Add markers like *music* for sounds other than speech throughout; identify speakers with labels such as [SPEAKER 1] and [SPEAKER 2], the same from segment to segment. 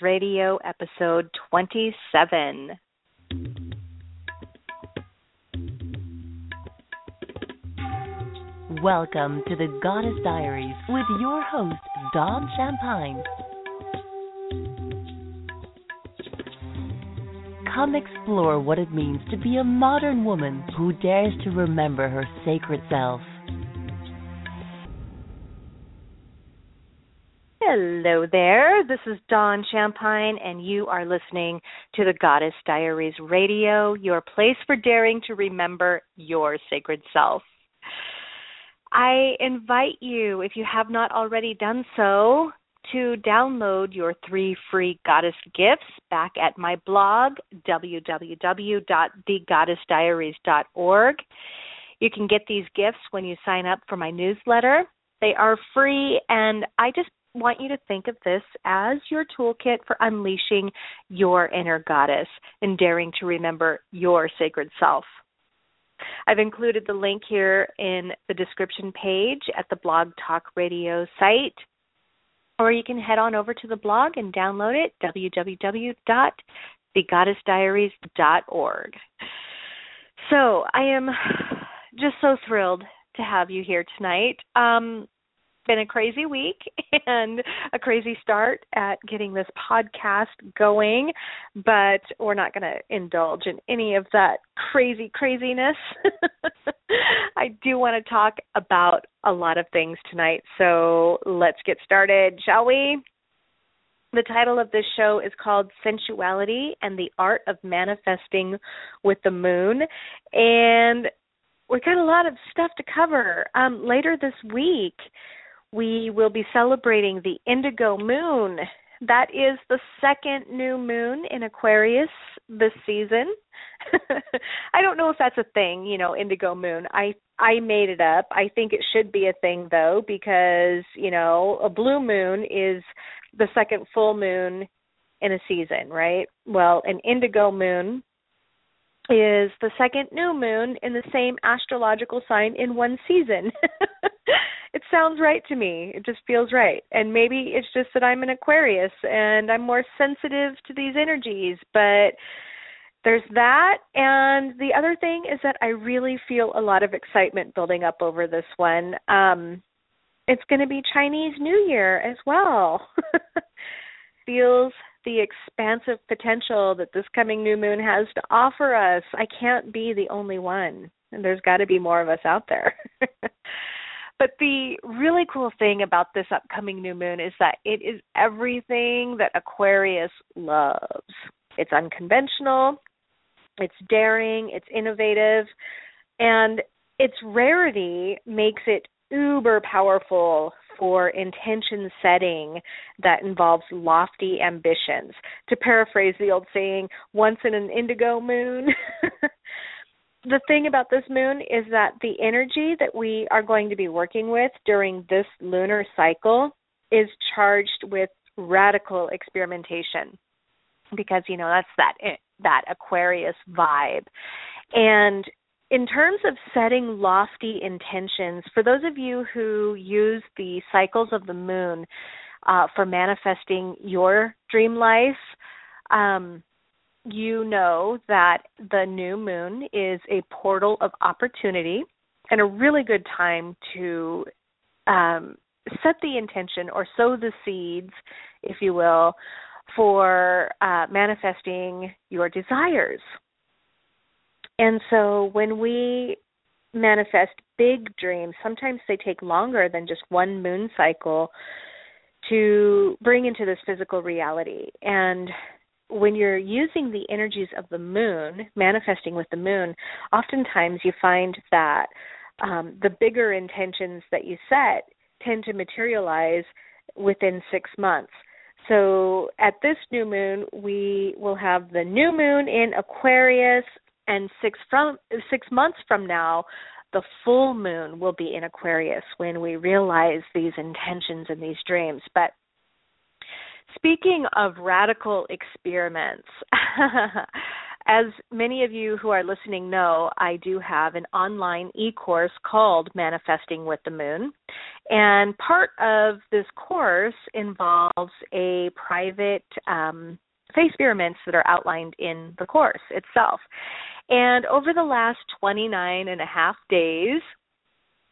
[SPEAKER 1] Radio, episode 27.
[SPEAKER 2] Welcome to the Goddess Diaries with your host, Dawn Champagne. Come explore what it means to be a modern woman who dares to remember her sacred self.
[SPEAKER 1] Hello there. This is Dawn Champagne, and you are listening to the Goddess Diaries Radio, your place for daring to remember your sacred self. I invite you, if you have not already done so, to download your three free goddess gifts back at my blog, www.thegoddessdiaries.org. You can get these gifts when you sign up for my newsletter. They are free, and I just want you to think of this as your toolkit for unleashing your inner goddess and daring to remember your sacred self. I've included the link here in the description page at the Blog Talk Radio site, or you can head on over to the blog and download it www.thegoddessdiaries.org. So I am just so thrilled to have you here tonight. Um, been a crazy week *laughs* and a crazy start at getting this podcast going, but we're not going to indulge in any of that crazy craziness. *laughs* I do want to talk about a lot of things tonight, so let's get started, shall we? The title of this show is called Sensuality and the Art of Manifesting with the Moon. And we've got a lot of stuff to cover. Um, later this week, we will be celebrating the indigo moon. That is the second new moon in Aquarius this season. *laughs* I don't know if that's a thing, you know, indigo moon. I I made it up. I think it should be a thing though because, you know, a blue moon is the second full moon in a season, right? Well, an indigo moon is the second new moon in the same astrological sign in one season. *laughs* it sounds right to me. It just feels right. And maybe it's just that I'm an Aquarius and I'm more sensitive to these energies, but there's that and the other thing is that I really feel a lot of excitement building up over this one. Um it's going to be Chinese New Year as well. *laughs* Feels the expansive potential that this coming new moon has to offer us. I can't be the only one, and there's got to be more of us out there. *laughs* but the really cool thing about this upcoming new moon is that it is everything that Aquarius loves. It's unconventional, it's daring, it's innovative, and its rarity makes it uber powerful for intention setting that involves lofty ambitions. To paraphrase the old saying, once in an indigo moon. *laughs* the thing about this moon is that the energy that we are going to be working with during this lunar cycle is charged with radical experimentation because you know that's that that Aquarius vibe. And in terms of setting lofty intentions, for those of you who use the cycles of the moon uh, for manifesting your dream life, um, you know that the new moon is a portal of opportunity and a really good time to um, set the intention or sow the seeds, if you will, for uh, manifesting your desires. And so when we manifest big dreams, sometimes they take longer than just one moon cycle to bring into this physical reality. And when you're using the energies of the moon, manifesting with the moon, oftentimes you find that um, the bigger intentions that you set tend to materialize within six months. So at this new moon, we will have the new moon in Aquarius and six from six months from now the full moon will be in aquarius when we realize these intentions and these dreams but speaking of radical experiments *laughs* as many of you who are listening know, I do have an online e course called Manifesting with the Moon. And part of this course involves a private um, face experiments that are outlined in the course itself. And over the last 29 and a half days,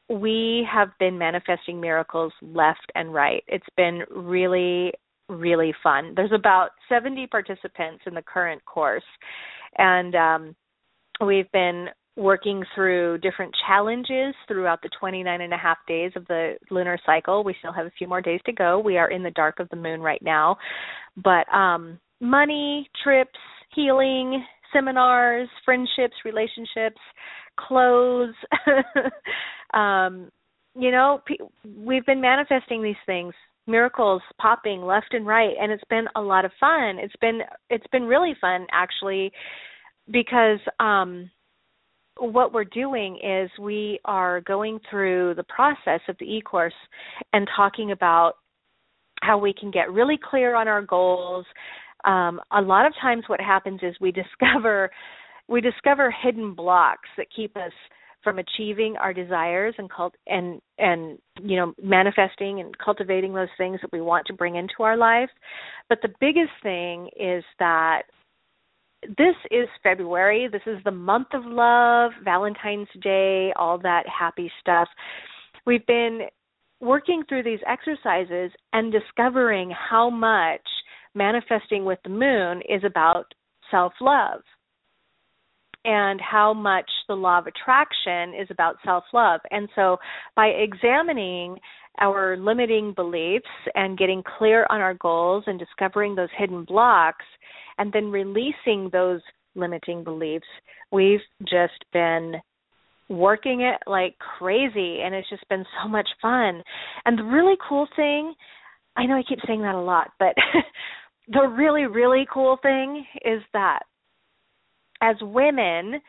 [SPEAKER 1] we have been manifesting miracles left and right. It's been really, really fun. There's about 70 participants in the current course, and um, we've been working through different challenges throughout the 29 and a half days of the lunar cycle. We still have a few more days to go. We are in the dark of the moon right now. But um money, trips, healing, seminars, friendships, relationships, clothes. *laughs* um, you know, we've been manifesting these things, miracles popping left and right, and it's been a lot of fun. It's been it's been really fun actually because um what we're doing is we are going through the process of the e-course and talking about how we can get really clear on our goals um, a lot of times what happens is we *laughs* discover we discover hidden blocks that keep us from achieving our desires and cult and and you know manifesting and cultivating those things that we want to bring into our lives but the biggest thing is that this is February. This is the month of love, Valentine's Day, all that happy stuff. We've been working through these exercises and discovering how much manifesting with the moon is about self love and how much the law of attraction is about self love. And so by examining our limiting beliefs and getting clear on our goals and discovering those hidden blocks and then releasing those limiting beliefs, we've just been working it like crazy and it's just been so much fun. And the really cool thing, I know I keep saying that a lot, but *laughs* the really, really cool thing is that as women,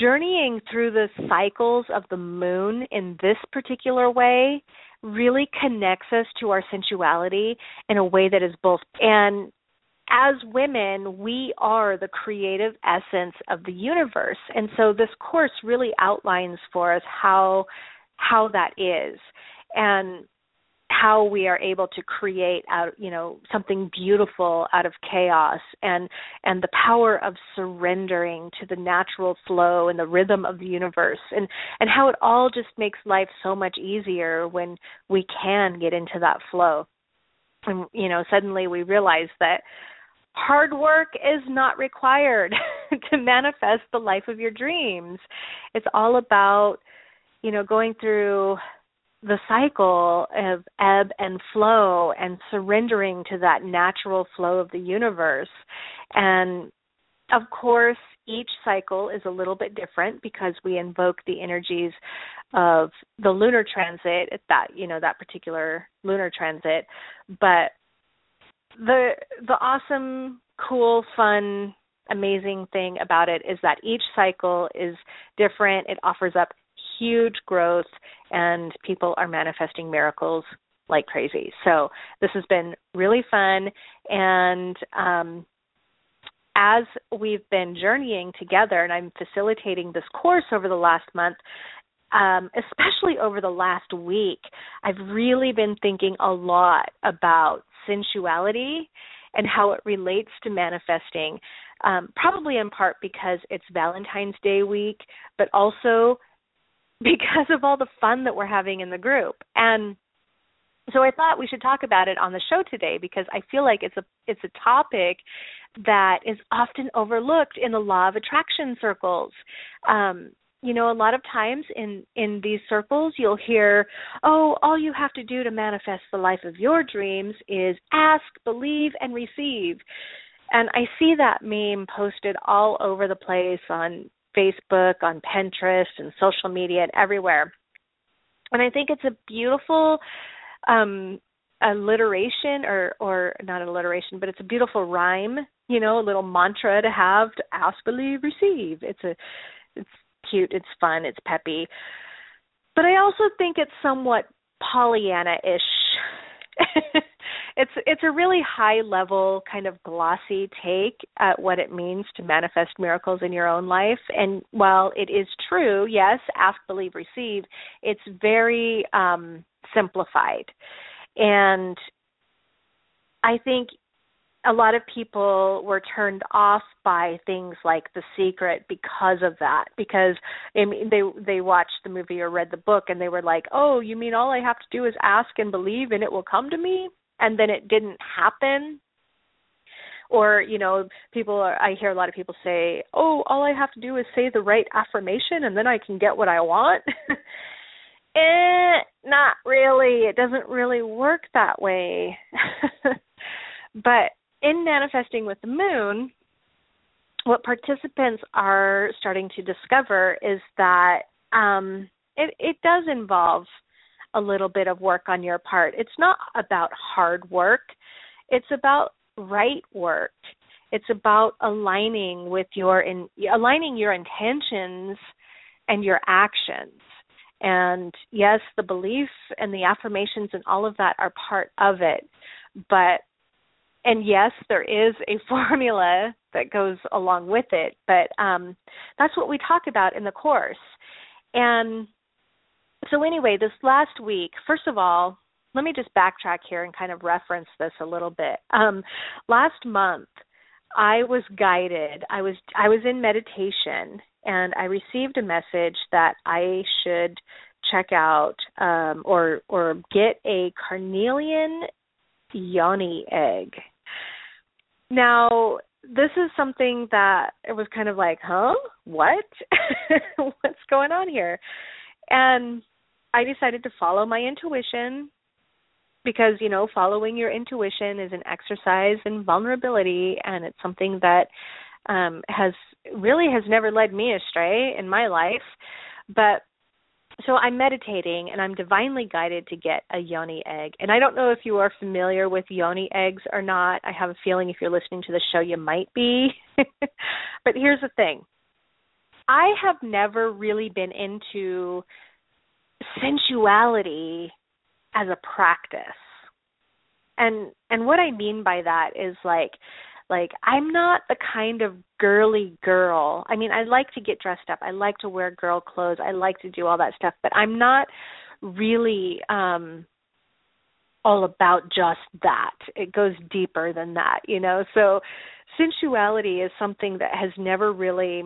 [SPEAKER 1] journeying through the cycles of the moon in this particular way really connects us to our sensuality in a way that is both. And as women we are the creative essence of the universe. And so this course really outlines for us how how that is. And how we are able to create out you know something beautiful out of chaos and and the power of surrendering to the natural flow and the rhythm of the universe and and how it all just makes life so much easier when we can get into that flow. And you know suddenly we realize that hard work is not required *laughs* to manifest the life of your dreams. It's all about you know going through the cycle of ebb and flow and surrendering to that natural flow of the universe. And of course, each cycle is a little bit different because we invoke the energies of the lunar transit at that, you know, that particular lunar transit. But the the awesome, cool, fun, amazing thing about it is that each cycle is different. It offers up huge growth and people are manifesting miracles like crazy. So this has been really fun and um as we've been journeying together and I'm facilitating this course over the last month, um, especially over the last week, I've really been thinking a lot about sensuality and how it relates to manifesting. Um, probably in part because it's Valentine's Day week, but also because of all the fun that we're having in the group. And so I thought we should talk about it on the show today because I feel like it's a it's a topic that is often overlooked in the law of attraction circles. Um, you know, a lot of times in in these circles, you'll hear, "Oh, all you have to do to manifest the life of your dreams is ask, believe, and receive." And I see that meme posted all over the place on Facebook, on Pinterest, and social media, and everywhere. And I think it's a beautiful um, alliteration, or or not alliteration, but it's a beautiful rhyme. You know, a little mantra to have to ask, believe, receive. It's a it's cute, it's fun, it's peppy. But I also think it's somewhat Pollyanna-ish. *laughs* it's it's a really high level kind of glossy take at what it means to manifest miracles in your own life and while it is true yes ask believe receive it's very um simplified and i think a lot of people were turned off by things like The Secret because of that. Because I mean, they they watched the movie or read the book and they were like, "Oh, you mean all I have to do is ask and believe and it will come to me?" And then it didn't happen. Or you know, people are, I hear a lot of people say, "Oh, all I have to do is say the right affirmation and then I can get what I want." *laughs* eh, not really. It doesn't really work that way. *laughs* but in manifesting with the moon, what participants are starting to discover is that um, it, it does involve a little bit of work on your part. It's not about hard work, it's about right work. It's about aligning with your in, aligning your intentions and your actions. And yes, the belief and the affirmations and all of that are part of it. But and yes, there is a *laughs* formula that goes along with it, but um, that's what we talk about in the course. And so, anyway, this last week, first of all, let me just backtrack here and kind of reference this a little bit. Um, last month, I was guided. I was I was in meditation, and I received a message that I should check out um, or or get a carnelian yoni egg now, this is something that it was kind of like, huh? What? *laughs* What's going on here? And I decided to follow my intuition because, you know, following your intuition is an exercise in vulnerability and it's something that um has really has never led me astray in my life. But so I'm meditating and I'm divinely guided to get a yoni egg. And I don't know if you are familiar with yoni eggs or not. I have a feeling if you're listening to the show, you might be. *laughs* but here's the thing I have never really been into sensuality as a practice. And and what I mean by that is like like I'm not the kind of girly girl. I mean, I like to get dressed up. I like to wear girl clothes. I like to do all that stuff, but I'm not really um all about just that. It goes deeper than that, you know. So sensuality is something that has never really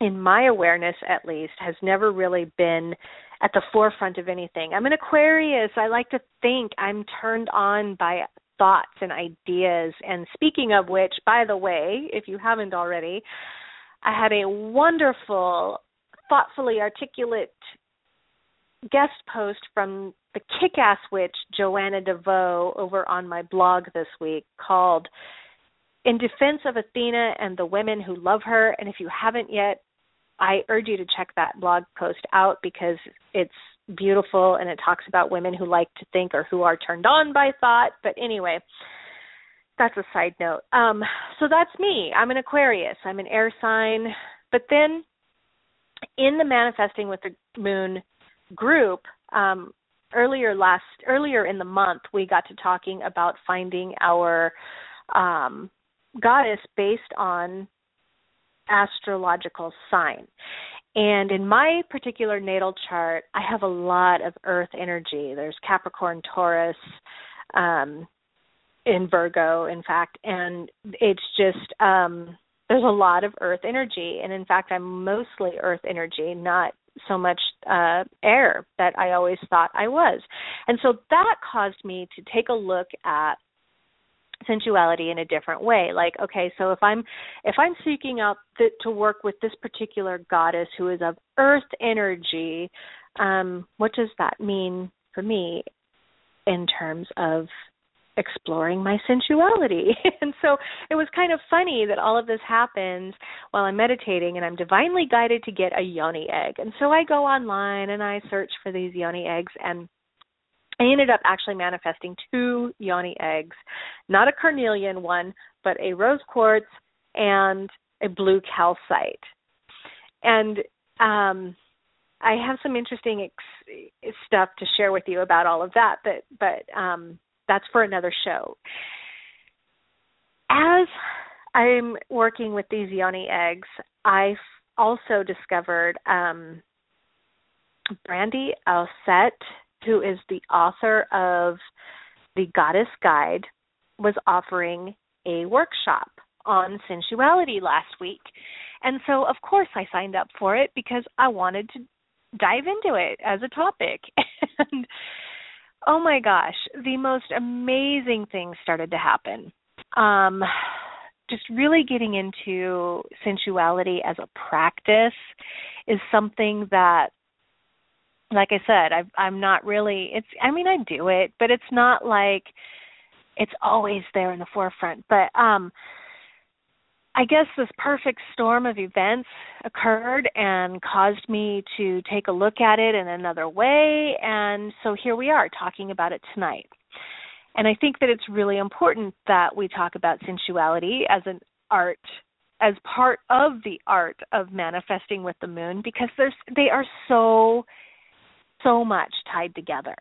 [SPEAKER 1] in my awareness at least has never really been at the forefront of anything. I'm an Aquarius. I like to think I'm turned on by thoughts and ideas. And speaking of which, by the way, if you haven't already, I had a wonderful, thoughtfully articulate guest post from the kick ass witch Joanna DeVoe over on my blog this week called In Defense of Athena and the Women Who Love Her. And if you haven't yet, I urge you to check that blog post out because it's beautiful and it talks about women who like to think or who are turned on by thought. But anyway, that's a side note. Um, so that's me. I'm an Aquarius. I'm an air sign. But then in the manifesting with the moon group, um, earlier last earlier in the month we got to talking about finding our um, goddess based on astrological sign. And in my particular natal chart, I have a lot of earth energy. There's Capricorn, Taurus, um, in Virgo, in fact, and it's just um, there's a lot of earth energy. And in fact, I'm mostly earth energy, not so much uh, air that I always thought I was. And so that caused me to take a look at sensuality in a different way like okay so if i'm if i'm seeking out the, to work with this particular goddess who is of earth energy um what does that mean for me in terms of exploring my sensuality. *laughs* and so it was kind of funny that all of this happens while I'm meditating and I'm divinely guided to get a yoni egg. And so I go online and I search for these yoni eggs and I ended up actually manifesting two yoni eggs, not a carnelian one, but a rose quartz and a blue calcite. And um, I have some interesting ex- stuff to share with you about all of that. But but um, that's for another show. As I'm working with these yoni eggs, I've also discovered um, Brandy Alsett, who is the author of The Goddess Guide, was offering a workshop on sensuality last week. And so, of course, I signed up for it because I wanted to dive into it as a topic. *laughs* and oh my gosh, the most amazing things started to happen. Um, just really getting into sensuality as a practice is something that like I said, I I'm not really it's I mean I do it, but it's not like it's always there in the forefront. But um I guess this perfect storm of events occurred and caused me to take a look at it in another way. And so here we are talking about it tonight. And I think that it's really important that we talk about sensuality as an art, as part of the art of manifesting with the moon, because there's they are so, so much tied together.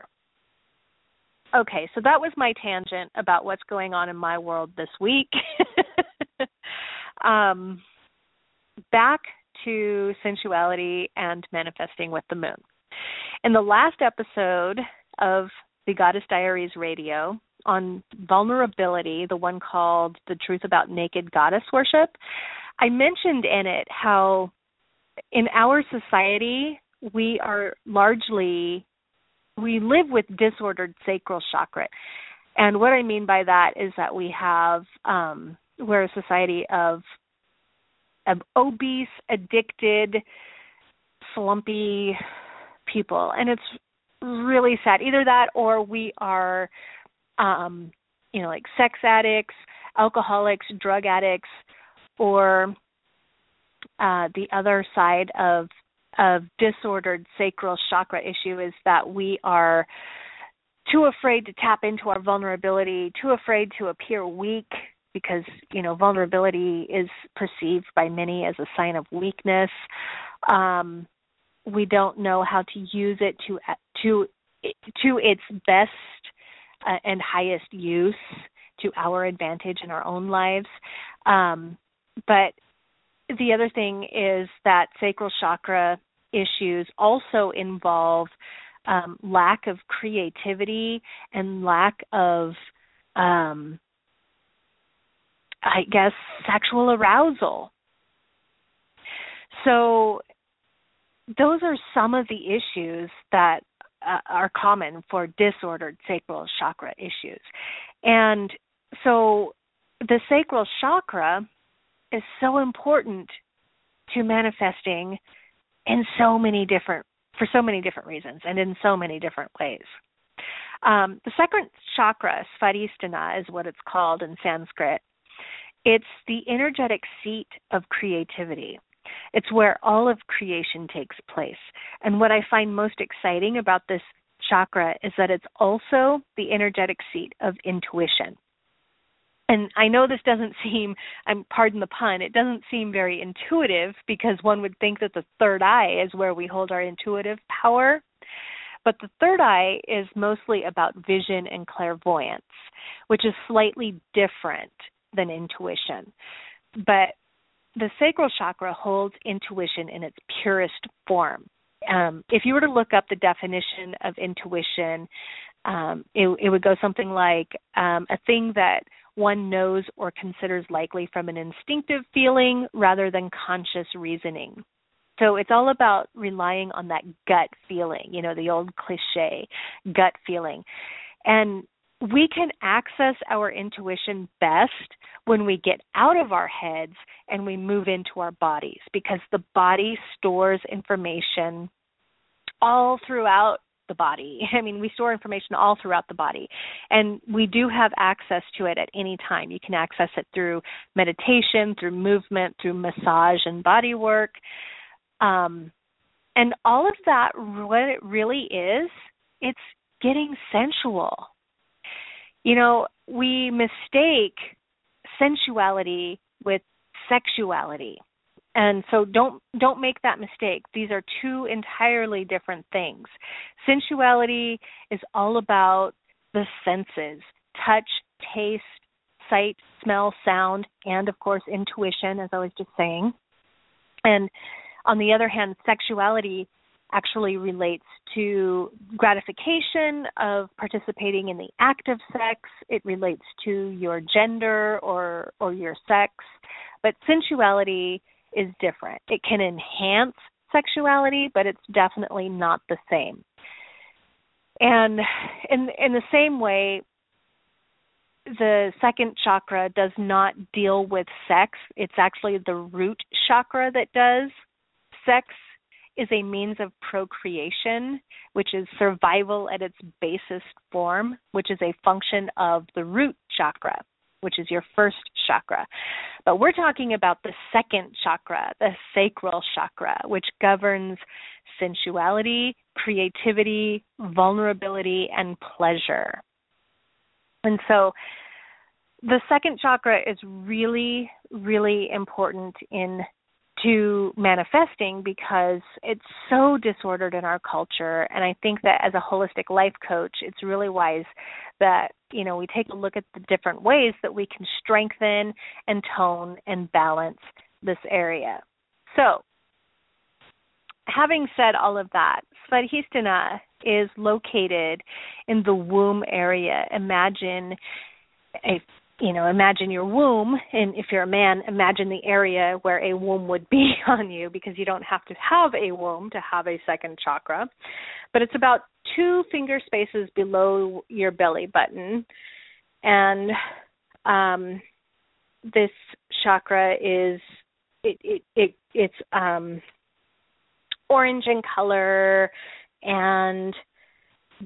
[SPEAKER 1] Okay, so that was my tangent about what's going on in my world this week. *laughs* um, back to sensuality and manifesting with the moon. In the last episode of the Goddess Diaries radio on vulnerability, the one called The Truth About Naked Goddess Worship, I mentioned in it how in our society we are largely we live with disordered sacral chakra. And what I mean by that is that we have um, we're a society of, of obese, addicted, slumpy people, and it's really sad. Either that, or we are, um, you know, like sex addicts, alcoholics, drug addicts, or uh, the other side of of disordered sacral chakra issue is that we are too afraid to tap into our vulnerability, too afraid to appear weak, because you know vulnerability is perceived by many as a sign of weakness. Um, we don't know how to use it to to to its best uh, and highest use to our advantage in our own lives. Um, but the other thing is that sacral chakra issues also involve um, lack of creativity and lack of um, I guess, sexual arousal. So, those are some of the issues that uh, are common for disordered sacral chakra issues. And so, the sacral chakra is so important to manifesting in so many different for so many different reasons and in so many different ways. Um, the second chakra, Svadhisthana, is what it's called in Sanskrit, it's the energetic seat of creativity. It's where all of creation takes place. And what I find most exciting about this chakra is that it's also the energetic seat of intuition. And I know this doesn't *laughs* seem, I'm pardon the pun, it doesn't seem very intuitive because one would think that the third eye is where we hold our intuitive power. But the third eye is mostly about vision and clairvoyance, which is slightly different than intuition. But the sacral chakra holds intuition in its purest form. Um, if you were to look up the definition of intuition, um, it, it, would go something like um, a thing that one knows or considers likely from an instinctive feeling rather than conscious reasoning. So it's all about relying on that gut feeling, you know, the old cliche, gut feeling. And we can access our intuition best when we get out of our heads and we move into our bodies because the body stores information all throughout the body. *laughs* I mean, we store information all throughout the body, and we do have access to it at any time. You can access it through meditation, through movement, through massage and body work. Um, and all of that, what it really is, it's getting sensual you know, we mistake sensuality with sexuality. And so don't don't make that mistake. These are two entirely different things. Sensuality is all about the senses. touch, taste, sight, smell, sound, and of course intuition, as I was just saying. And on the other hand, sexuality actually relates to gratification of participating in the act of sex. It relates to your gender or or your sex, but sensuality is different. It can enhance sexuality, but it's definitely not the same. And in in the same way, the second chakra does not deal with sex. It's actually the root chakra that does. Sex is a means of procreation, which is survival at its basest form, which is a function of the root chakra, which is your first chakra. But we're talking about the second chakra, the sacral chakra, which governs sensuality, creativity, vulnerability, and pleasure. And so the second chakra is really, really important in to manifesting because it's so disordered in our culture. And i think that as a holistic life coach it's really wise that you know we take a look at the different ways that we can strengthen and tone and balance this area. So having said all of that svadhisthana is located in the womb area. Imagine a you know, imagine your womb, and if you're a man, imagine the area where a womb would be *laughs* on you because you don't have to have a womb to have a second chakra. But it's about two finger spaces below your belly button. And um, this chakra is it it, it it's um orange in color and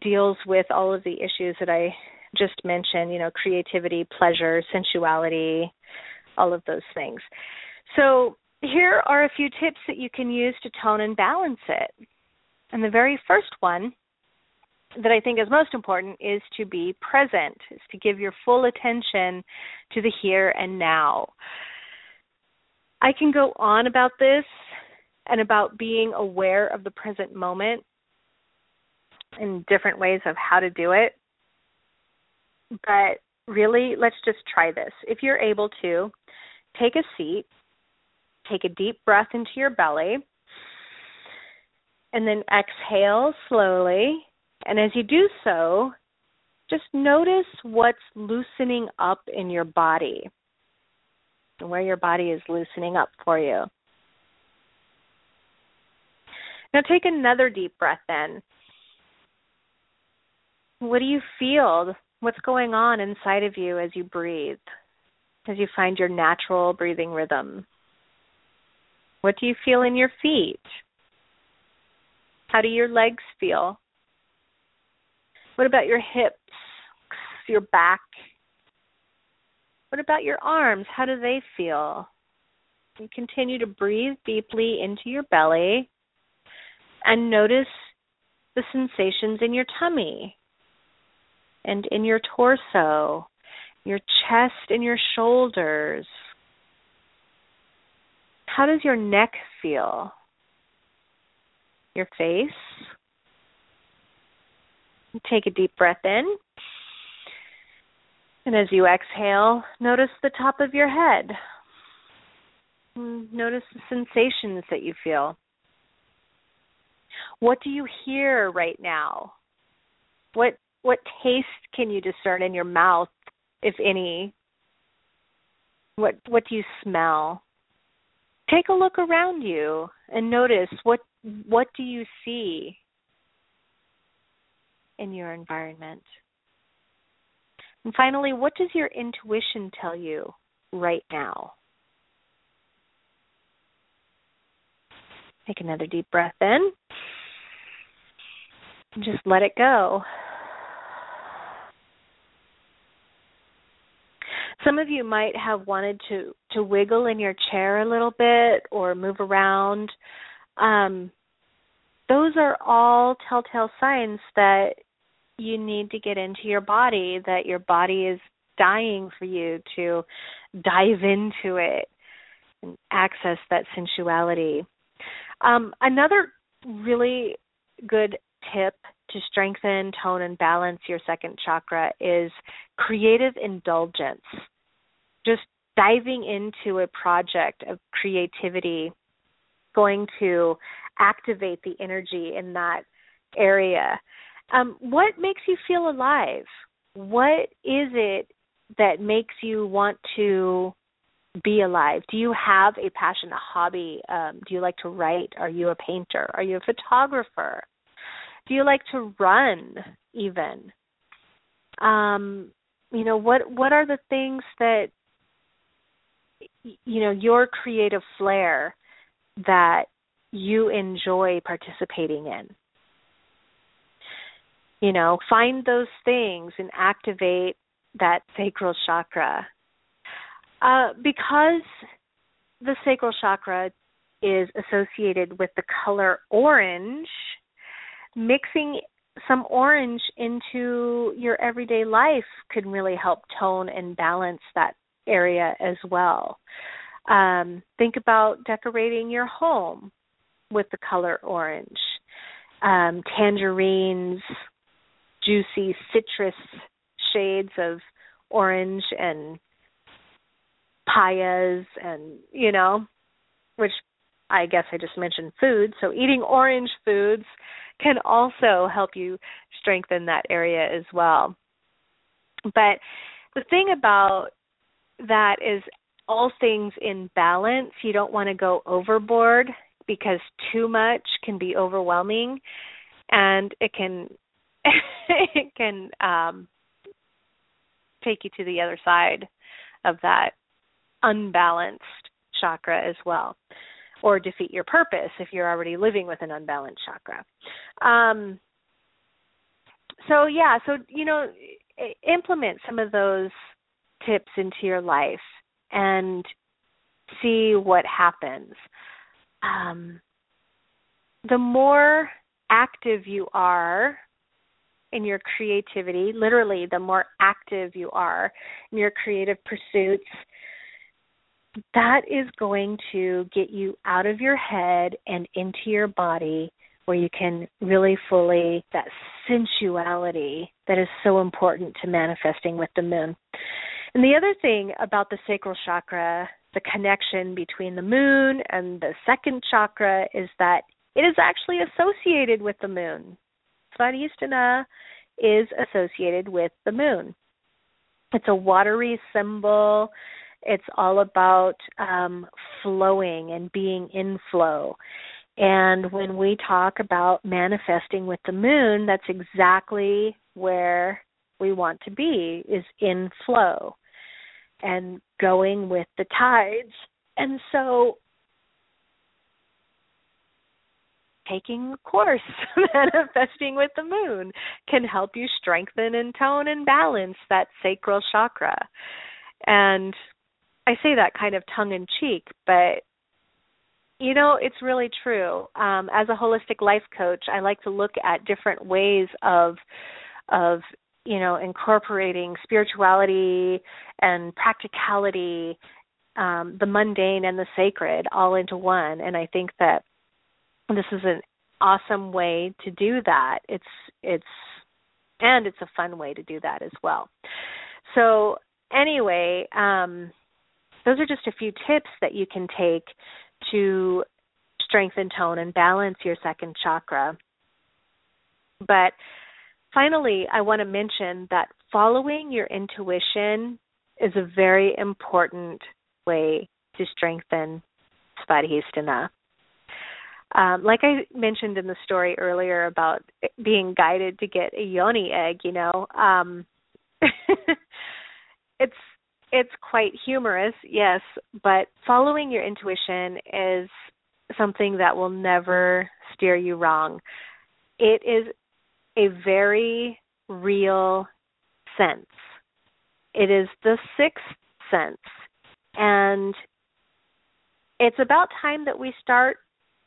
[SPEAKER 1] deals with all of the issues that I just mentioned, you know, creativity, pleasure, sensuality, all of those things. So, here are a few tips that you can use to tone and balance it. And the very first one that I think is most important is to be present, is to give your full attention to the here and now. I can go on about this and about being aware of the present moment in different ways of how to do it but really, let's just try this. If you're able to, take a seat, take a deep breath into your belly, and then exhale slowly. And as you do so, just notice what's loosening up in your body and where your body is loosening up for you. Now take another deep breath in. What do you feel what's going on inside of you as you breathe, as you find your natural breathing rhythm. What do you feel in your feet? How do your legs feel? What about your hips, your back? What about your arms? How do they feel? You continue to breathe deeply into your belly and notice the sensations in your tummy and in your torso, your chest and your shoulders. How does your neck feel? Your face? Take a deep breath in. And as you exhale, notice the top of your head. Notice the sensations that you feel. What do you hear right now? What what taste can you discern in your mouth, if any? What what do you smell? Take a look around you and notice what what do you see in your environment? And finally, what does your intuition tell you right now? Take another deep breath in. And just let it go. Some of you might have wanted to to wiggle in your chair a little bit or move around. Um, those are all telltale signs that you need to get into your body that your body is dying for you to dive into it and access that sensuality. Um, another really good tip to strengthen, tone, and balance your second chakra is creative indulgence. Just diving into a project of creativity, going to activate the energy in that area. Um, what makes you feel alive? What is it that makes you want to be alive? Do you have a passion, a hobby? Um, do you like to write? Are you a painter? Are you a photographer? Do you like to run even? Um, you know, what what are the things that you know, your creative flair that you enjoy participating in? You know, find those things and activate that sacral chakra. Uh, because the sacral chakra is associated with the color orange, mixing some orange into your everyday life can really help tone and balance that area as well. Um, think about decorating your home with the color orange. Um, tangerines, juicy citrus shades of orange and papayas and you know which I guess I just mentioned food. So eating orange foods can also help you strengthen that area as well. But the thing about that is all things in balance. You don't want to go overboard because too much can be overwhelming and it can *laughs* it can um take you to the other side of that unbalanced chakra as well or defeat your purpose if you're already living with an unbalanced chakra. Um so yeah so you know implement some of those tips into your life and see what happens. Um the more active you are in your creativity, literally, the more active you are in your creative pursuits, that is going to get you out of your head and into your body where you can really fully that sensuality that is so important to manifesting with the moon. And the other thing about the sacral chakra, the connection between the moon and the second chakra is that it is actually associated with the moon. Svadhisthana is associated with the moon. It's a watery symbol. It's all about um, flowing and being in flow. And when we talk about manifesting with the moon, that's exactly where we want to be is in flow and going with the tides. And so taking a course *laughs* manifesting with the moon can help you strengthen and tone and balance that sacral chakra and i say that kind of tongue in cheek but you know it's really true um, as a holistic life coach i like to look at different ways of of you know incorporating spirituality and practicality um, the mundane and the sacred all into one and i think that this is an awesome way to do that. It's it's and it's a fun way to do that as well. So anyway, um, those are just a few tips that you can take to strengthen tone and balance your second chakra. But finally, I want to mention that following your intuition is a very important way to strengthen Svadhisthana. Um, like I mentioned in the story earlier about being guided to get a yoni egg, you know, um, *laughs* it's it's quite humorous, yes, but following your intuition is something that will never steer you wrong. It is a very real sense. It is the sixth sense. And it's about time that we start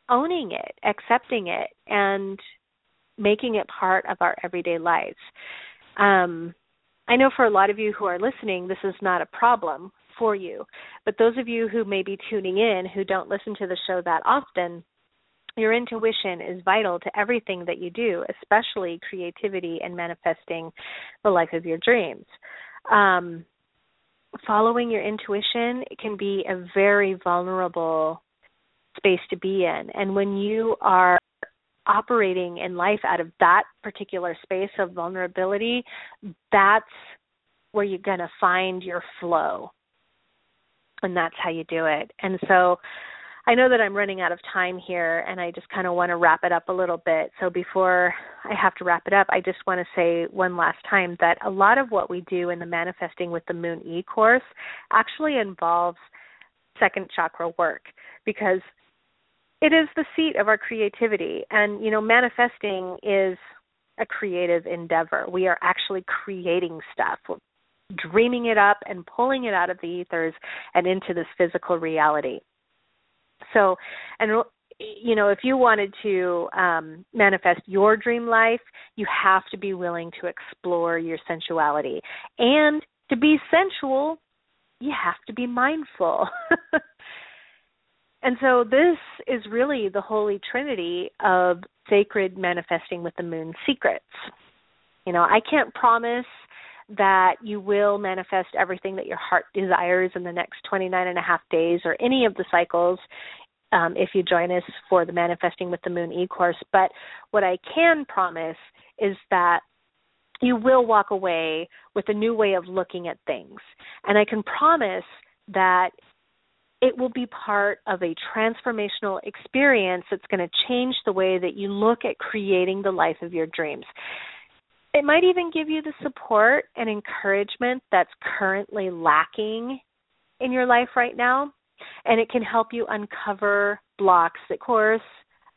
[SPEAKER 1] owning it, accepting it, and making it part of our everyday lives. Um, I know for a lot of you who are listening, this is not a problem for you. But those of you who may be tuning in who don't listen to the show that often, your intuition is vital to everything that you do, especially creativity and manifesting the life of your dreams. Um, following your intuition can be a very vulnerable space to be in. And when you are operating in life out of that particular space of vulnerability, that's where you're going to find your flow. And that's how you do it. And so I know that I'm running out of time here and I just kind of want to wrap it up a little bit. So before I have to wrap it up, I just want to say one last time that a lot of what we do in the Manifesting with the Moon e course actually involves second chakra work because it is the seat of our creativity and you know manifesting is a creative endeavor. We are actually creating stuff. We're dreaming it up and pulling it out of the ethers and into this physical reality. So, and you know, if you wanted to um, manifest your dream life, you have to be willing to explore your sensuality. And to be sensual, you have to be mindful. *laughs* and so, this is really the holy trinity of sacred manifesting with the moon secrets. You know, I can't promise that you will manifest everything that your heart desires in the next 29 and a half days or any of the cycles um, if you join us for the Manifesting with the Moon e course. But what I can promise is that you will walk away with a new way of looking at things. And I can promise that it will be part of a transformational experience that's going to change the way that you look at creating the life of your dreams. It might even give you the support and encouragement that's currently lacking in your life right now and it can help you uncover blocks. Of course,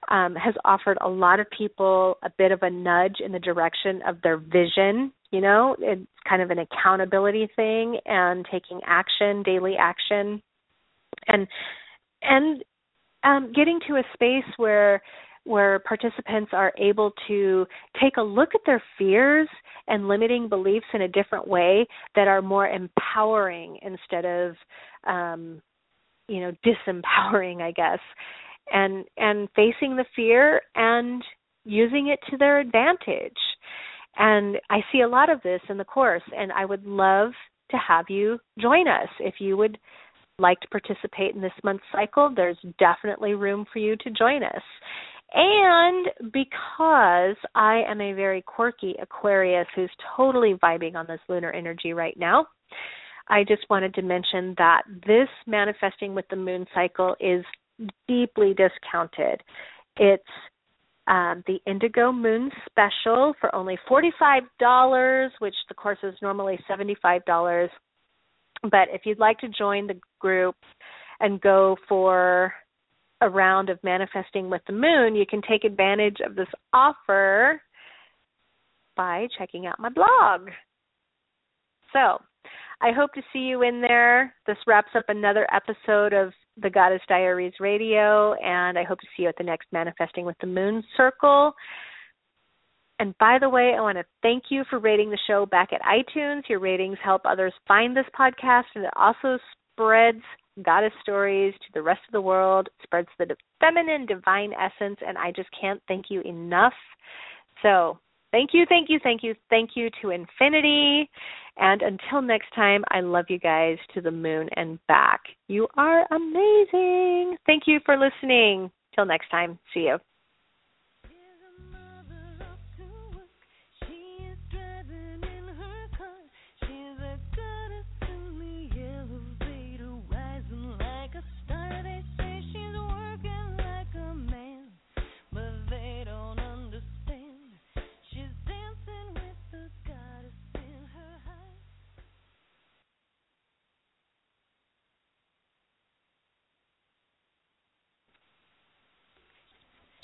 [SPEAKER 1] um, has offered a lot of people a bit of a nudge in the direction of their vision. You know, it's kind of an accountability thing and taking action, daily action, and and um, getting to a space where where participants are able to take a look at their fears and limiting beliefs in a different way that are more empowering instead of um, you know disempowering i guess and and facing the fear and using it to their advantage. And i see a lot of this in the course and i would love to have you join us if you would like to participate in this month's cycle there's definitely room for you to join us and because I am a very quirky Aquarius who's totally vibing on this lunar energy right now, I just wanted to mention that this manifesting with the moon cycle is deeply discounted. It's um, the Indigo Moon Special for only $45, which the course is normally $75. But if you'd like to join the group and go for a round of manifesting with the moon, you can take advantage of this offer by checking out my blog. So, I hope to see you in there. This wraps up another episode of the Goddess Diaries Radio, and I hope to see you at the next Manifesting with the Moon Circle. And by the way, I want to thank you for rating the show back at iTunes. Your ratings help others find this podcast, and it also spreads goddess stories to the rest of the world, it spreads the feminine divine essence, and I just can't thank you enough. So, thank you, thank you, thank you, thank you to infinity. And until next time, I love you guys to the moon and back. You are amazing. Thank you for listening. Till next time, see you.